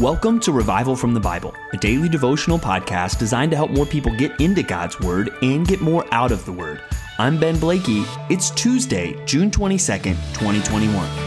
Welcome to Revival from the Bible, a daily devotional podcast designed to help more people get into God's Word and get more out of the Word. I'm Ben Blakey. It's Tuesday, June 22nd, 2021.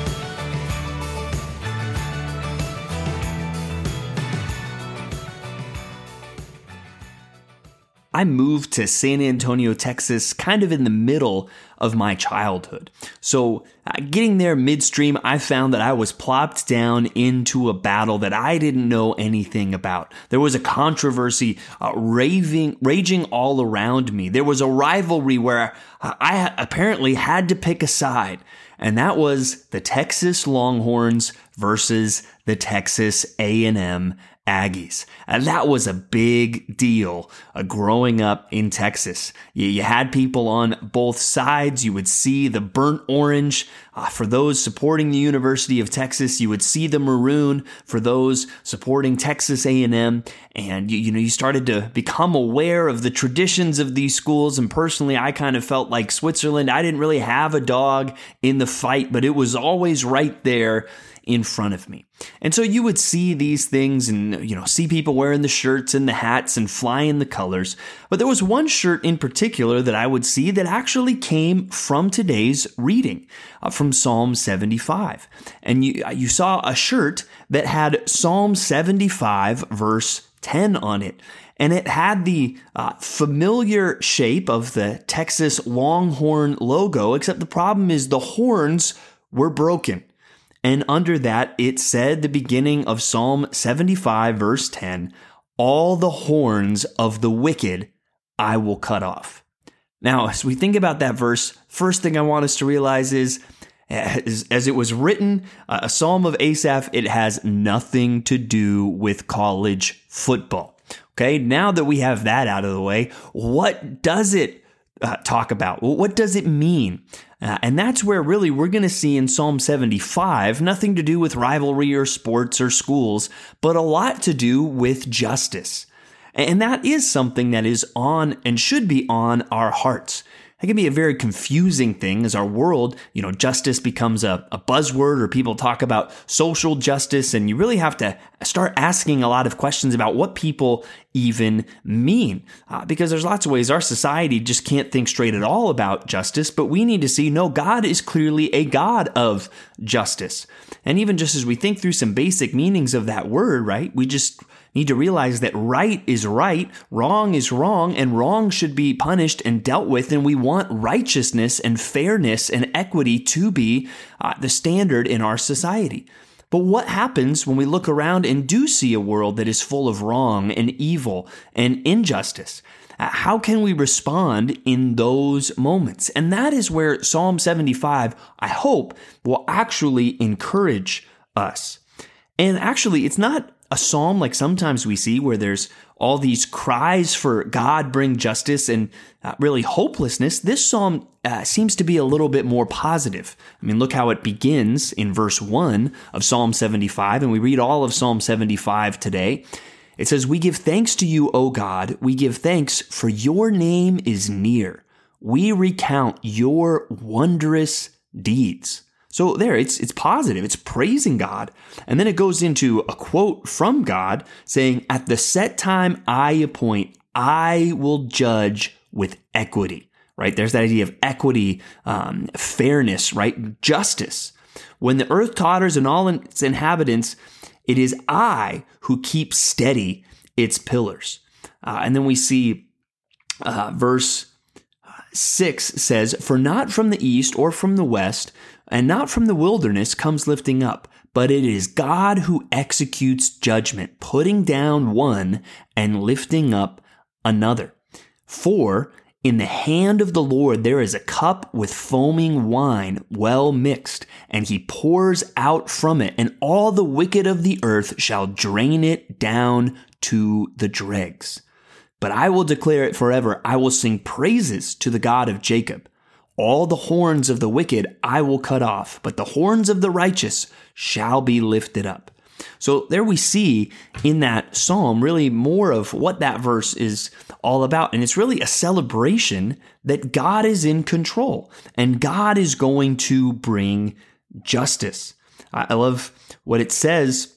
I moved to San Antonio, Texas, kind of in the middle of my childhood. So, uh, getting there midstream, I found that I was plopped down into a battle that I didn't know anything about. There was a controversy uh, raving, raging all around me. There was a rivalry where I apparently had to pick a side, and that was the Texas Longhorns versus the Texas A&M Aggies. And that was a big deal uh, growing up in Texas. You, you, had people on both sides. You would see the burnt orange uh, for those supporting the University of Texas. You would see the maroon for those supporting Texas A&M. And you, you know, you started to become aware of the traditions of these schools. And personally, I kind of felt like Switzerland. I didn't really have a dog in the fight, but it was always right there in front of me. And so you would see these things and, you know, see people wearing the shirts and the hats and flying the colors. But there was one shirt in particular that I would see that actually came from today's reading uh, from Psalm 75. And you, you saw a shirt that had Psalm 75 verse 10 on it. And it had the uh, familiar shape of the Texas Longhorn logo, except the problem is the horns were broken. And under that, it said the beginning of Psalm 75, verse 10 All the horns of the wicked I will cut off. Now, as we think about that verse, first thing I want us to realize is as, as it was written, a psalm of Asaph, it has nothing to do with college football. Okay, now that we have that out of the way, what does it uh, talk about? What does it mean? Uh, and that's where really we're going to see in Psalm 75 nothing to do with rivalry or sports or schools, but a lot to do with justice. And that is something that is on and should be on our hearts. It can be a very confusing thing as our world, you know, justice becomes a, a, buzzword or people talk about social justice, and you really have to start asking a lot of questions about what people even mean. Uh, because there's lots of ways our society just can't think straight at all about justice, but we need to see no, God is clearly a God of justice. And even just as we think through some basic meanings of that word, right, we just need to realize that right is right, wrong is wrong, and wrong should be punished and dealt with. And we want righteousness and fairness and equity to be uh, the standard in our society. But what happens when we look around and do see a world that is full of wrong and evil and injustice? Uh, how can we respond in those moments? And that is where Psalm 75, I hope, will actually encourage us. And actually, it's not a psalm like sometimes we see where there's all these cries for God bring justice and uh, really hopelessness, this psalm uh, seems to be a little bit more positive. I mean, look how it begins in verse 1 of Psalm 75, and we read all of Psalm 75 today. It says, We give thanks to you, O God. We give thanks, for your name is near. We recount your wondrous deeds. So there, it's it's positive. It's praising God. And then it goes into a quote from God saying, At the set time I appoint, I will judge with equity. Right? There's that idea of equity, um, fairness, right? Justice. When the earth totters and all its inhabitants, it is I who keep steady its pillars. Uh, and then we see uh, verse 6 says, For not from the east or from the west, and not from the wilderness comes lifting up, but it is God who executes judgment, putting down one and lifting up another. For in the hand of the Lord there is a cup with foaming wine well mixed, and he pours out from it, and all the wicked of the earth shall drain it down to the dregs. But I will declare it forever. I will sing praises to the God of Jacob. All the horns of the wicked I will cut off, but the horns of the righteous shall be lifted up. So there we see in that psalm really more of what that verse is all about. And it's really a celebration that God is in control and God is going to bring justice. I love what it says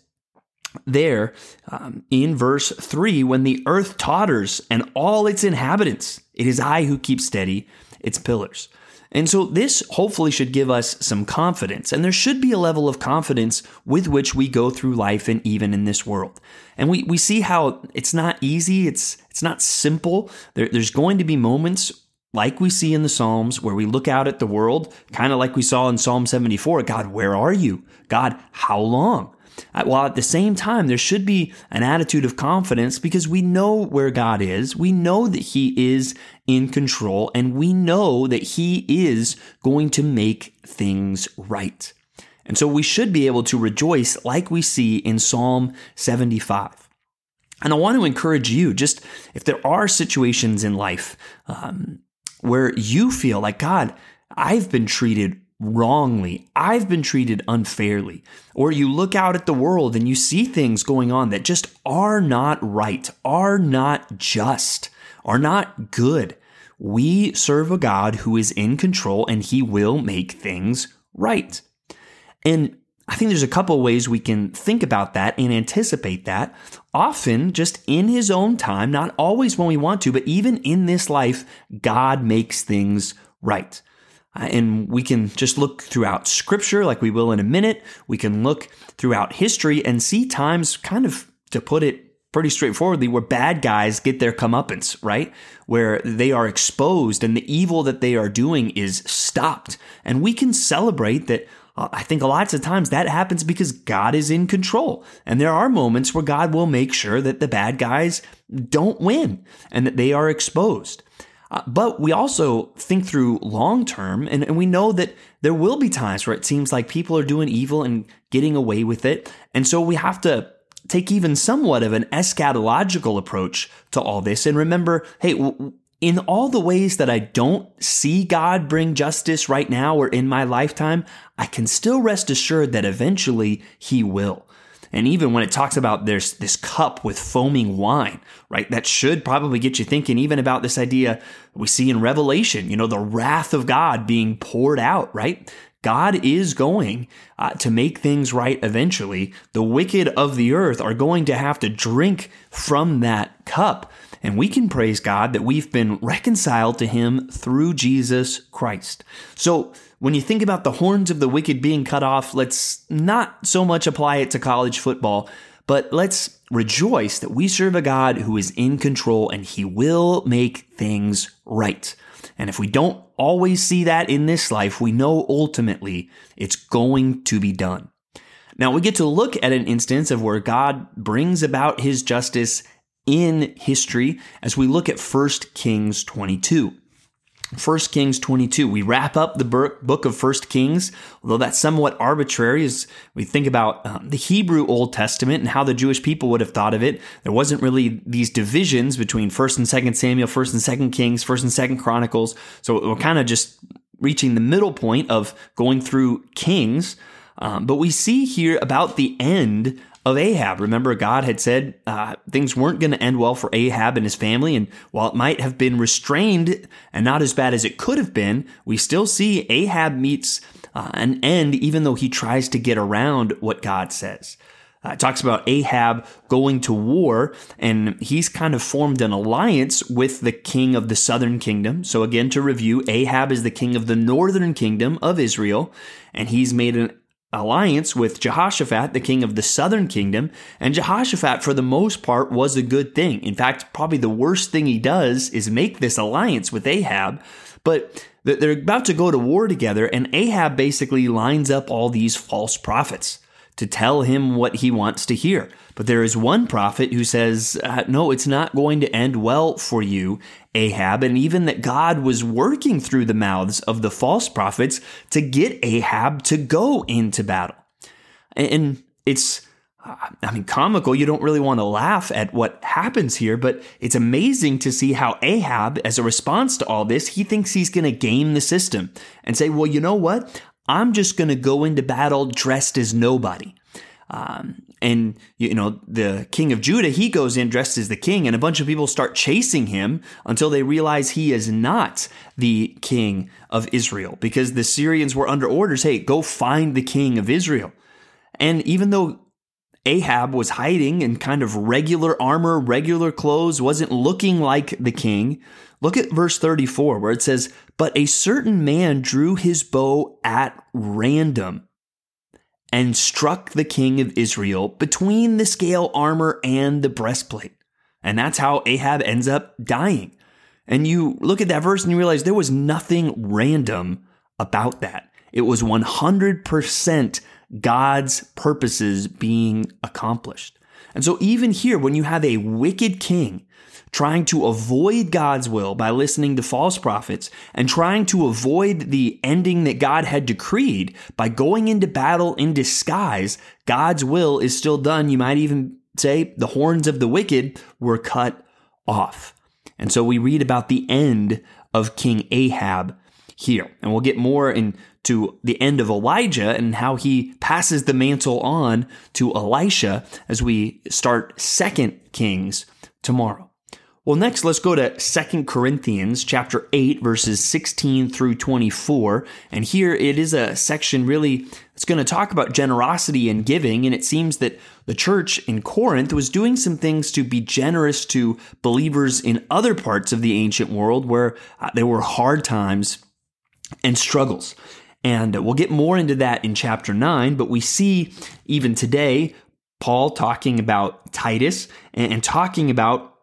there um, in verse 3 when the earth totters and all its inhabitants, it is I who keep steady its pillars. And so this hopefully should give us some confidence. And there should be a level of confidence with which we go through life and even in this world. And we, we see how it's not easy. It's, it's not simple. There, there's going to be moments like we see in the Psalms where we look out at the world, kind of like we saw in Psalm 74. God, where are you? God, how long? While at the same time, there should be an attitude of confidence because we know where God is. We know that He is in control and we know that He is going to make things right. And so we should be able to rejoice like we see in Psalm 75. And I want to encourage you, just if there are situations in life um, where you feel like, God, I've been treated wrongly. I've been treated unfairly. Or you look out at the world and you see things going on that just are not right, are not just, are not good. We serve a God who is in control and he will make things right. And I think there's a couple ways we can think about that and anticipate that. Often, just in His own time, not always when we want to, but even in this life, God makes things right. Uh, and we can just look throughout scripture like we will in a minute. We can look throughout history and see times, kind of to put it pretty straightforwardly, where bad guys get their comeuppance, right? Where they are exposed and the evil that they are doing is stopped. And we can celebrate that. Uh, I think a lots of times that happens because God is in control. And there are moments where God will make sure that the bad guys don't win and that they are exposed. Uh, but we also think through long term, and, and we know that there will be times where it seems like people are doing evil and getting away with it. And so we have to take even somewhat of an eschatological approach to all this and remember hey, in all the ways that I don't see God bring justice right now or in my lifetime, I can still rest assured that eventually He will. And even when it talks about there's this cup with foaming wine, right? That should probably get you thinking even about this idea we see in Revelation, you know, the wrath of God being poured out, right? God is going uh, to make things right eventually. The wicked of the earth are going to have to drink from that cup. And we can praise God that we've been reconciled to Him through Jesus Christ. So when you think about the horns of the wicked being cut off, let's not so much apply it to college football, but let's rejoice that we serve a God who is in control and he will make things right. And if we don't always see that in this life, we know ultimately it's going to be done. Now we get to look at an instance of where God brings about his justice in history as we look at 1 Kings 22. 1 Kings 22. We wrap up the book of 1 Kings, although that's somewhat arbitrary as we think about um, the Hebrew Old Testament and how the Jewish people would have thought of it. There wasn't really these divisions between 1st and 2nd Samuel, 1st and 2nd Kings, 1st and 2nd Chronicles. So we're kind of just reaching the middle point of going through Kings. Um, but we see here about the end of Ahab. Remember, God had said uh, things weren't going to end well for Ahab and his family. And while it might have been restrained and not as bad as it could have been, we still see Ahab meets uh, an end, even though he tries to get around what God says. Uh, it talks about Ahab going to war, and he's kind of formed an alliance with the king of the southern kingdom. So, again, to review, Ahab is the king of the northern kingdom of Israel, and he's made an alliance with Jehoshaphat, the king of the southern kingdom. And Jehoshaphat, for the most part, was a good thing. In fact, probably the worst thing he does is make this alliance with Ahab. But they're about to go to war together, and Ahab basically lines up all these false prophets to tell him what he wants to hear. But there is one prophet who says, uh, No, it's not going to end well for you, Ahab, and even that God was working through the mouths of the false prophets to get Ahab to go into battle. And it's, I mean, comical. You don't really want to laugh at what happens here, but it's amazing to see how Ahab, as a response to all this, he thinks he's going to game the system and say, well, you know what? I'm just going to go into battle dressed as nobody. Um, and you know the king of Judah, he goes in dressed as the king, and a bunch of people start chasing him until they realize he is not the king of Israel, because the Syrians were under orders, "Hey, go find the king of Israel." And even though Ahab was hiding in kind of regular armor, regular clothes, wasn't looking like the king. Look at verse 34 where it says, But a certain man drew his bow at random and struck the king of Israel between the scale armor and the breastplate. And that's how Ahab ends up dying. And you look at that verse and you realize there was nothing random about that. It was 100% God's purposes being accomplished. And so, even here, when you have a wicked king trying to avoid God's will by listening to false prophets and trying to avoid the ending that God had decreed by going into battle in disguise, God's will is still done. You might even say the horns of the wicked were cut off. And so we read about the end of King Ahab here. And we'll get more into the end of Elijah and how he passes the mantle on to Elisha as we start Second Kings tomorrow. Well, next, let's go to Second Corinthians chapter 8, verses 16 through 24. And here it is a section really it's going to talk about generosity and giving. And it seems that the church in Corinth was doing some things to be generous to believers in other parts of the ancient world where uh, there were hard times and struggles. And we'll get more into that in chapter 9, but we see even today Paul talking about Titus and, talking about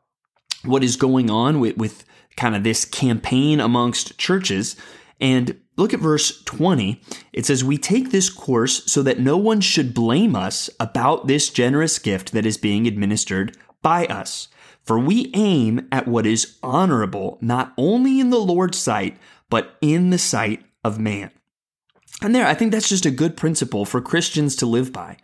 what is going on with, with kind of this campaign amongst churches. And look at verse 20. It says, We take this course so that no one should blame us about this generous gift that is being administered by us. For we aim at what is honorable, not only in the Lord's sight, but in the sight of man. And there, I think that's just a good principle for Christians to live by.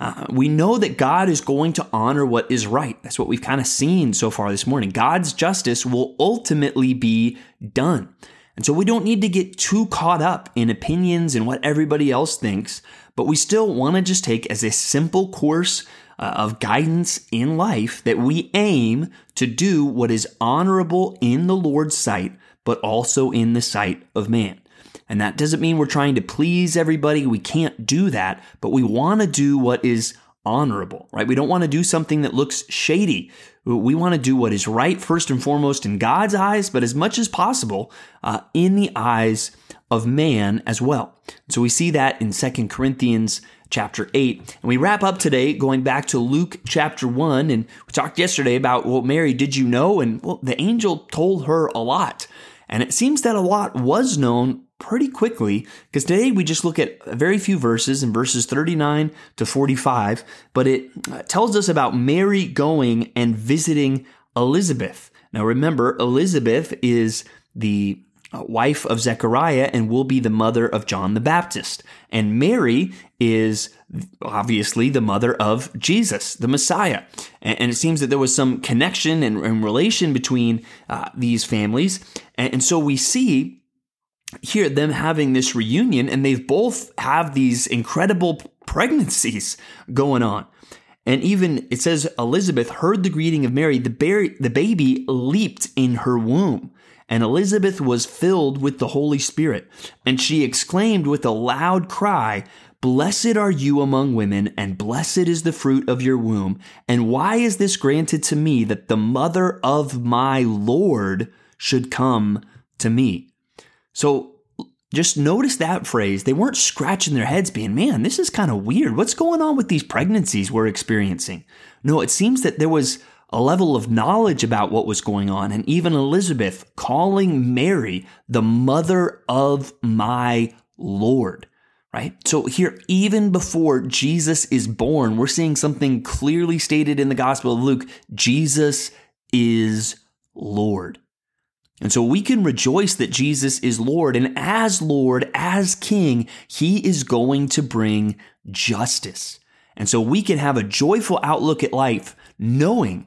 Uh, we know that God is going to honor what is right. That's what we've kind of seen so far this morning. God's justice will ultimately be done. And so we don't need to get too caught up in opinions and what everybody else thinks, but we still want to just take as a simple course uh, of guidance in life that we aim to do what is honorable in the Lord's sight, but also in the sight of man. And that doesn't mean we're trying to please everybody. We can't do that, but we want to do what is honorable, right? We don't want to do something that looks shady. We want to do what is right first and foremost in God's eyes, but as much as possible uh, in the eyes of man as well. So we see that in Second Corinthians chapter 8. And we wrap up today going back to Luke chapter 1. And we talked yesterday about, well, Mary, did you know? And well, the angel told her a lot. And it seems that a lot was known pretty quickly because today we just look at very few verses in verses 39 to 45, but it uh, tells us about Mary going and visiting Elizabeth. Now remember, Elizabeth is the wife of Zechariah and will be the mother of John the Baptist. And Mary is obviously the mother of Jesus, the Messiah. And, it seems that there was some connection and, relation between uh, these families. And, so we see here them having this reunion and they both have these incredible pregnancies going on. And even it says Elizabeth heard the greeting of Mary, the baby leaped in her womb. And Elizabeth was filled with the Holy Spirit. And she exclaimed with a loud cry, Blessed are you among women, and blessed is the fruit of your womb. And why is this granted to me that the mother of my Lord should come to me? So just notice that phrase. They weren't scratching their heads being, man, this is kind of weird. What's going on with these pregnancies we're experiencing? No, it seems that there was a level of knowledge about what was going on. And even Elizabeth calling Mary the mother of my Lord, right? So here, even before Jesus is born, we're seeing something clearly stated in the Gospel of Luke Jesus is Lord. And so we can rejoice that Jesus is Lord. And as Lord, as King, He is going to bring justice. And so we can have a joyful outlook at life, knowing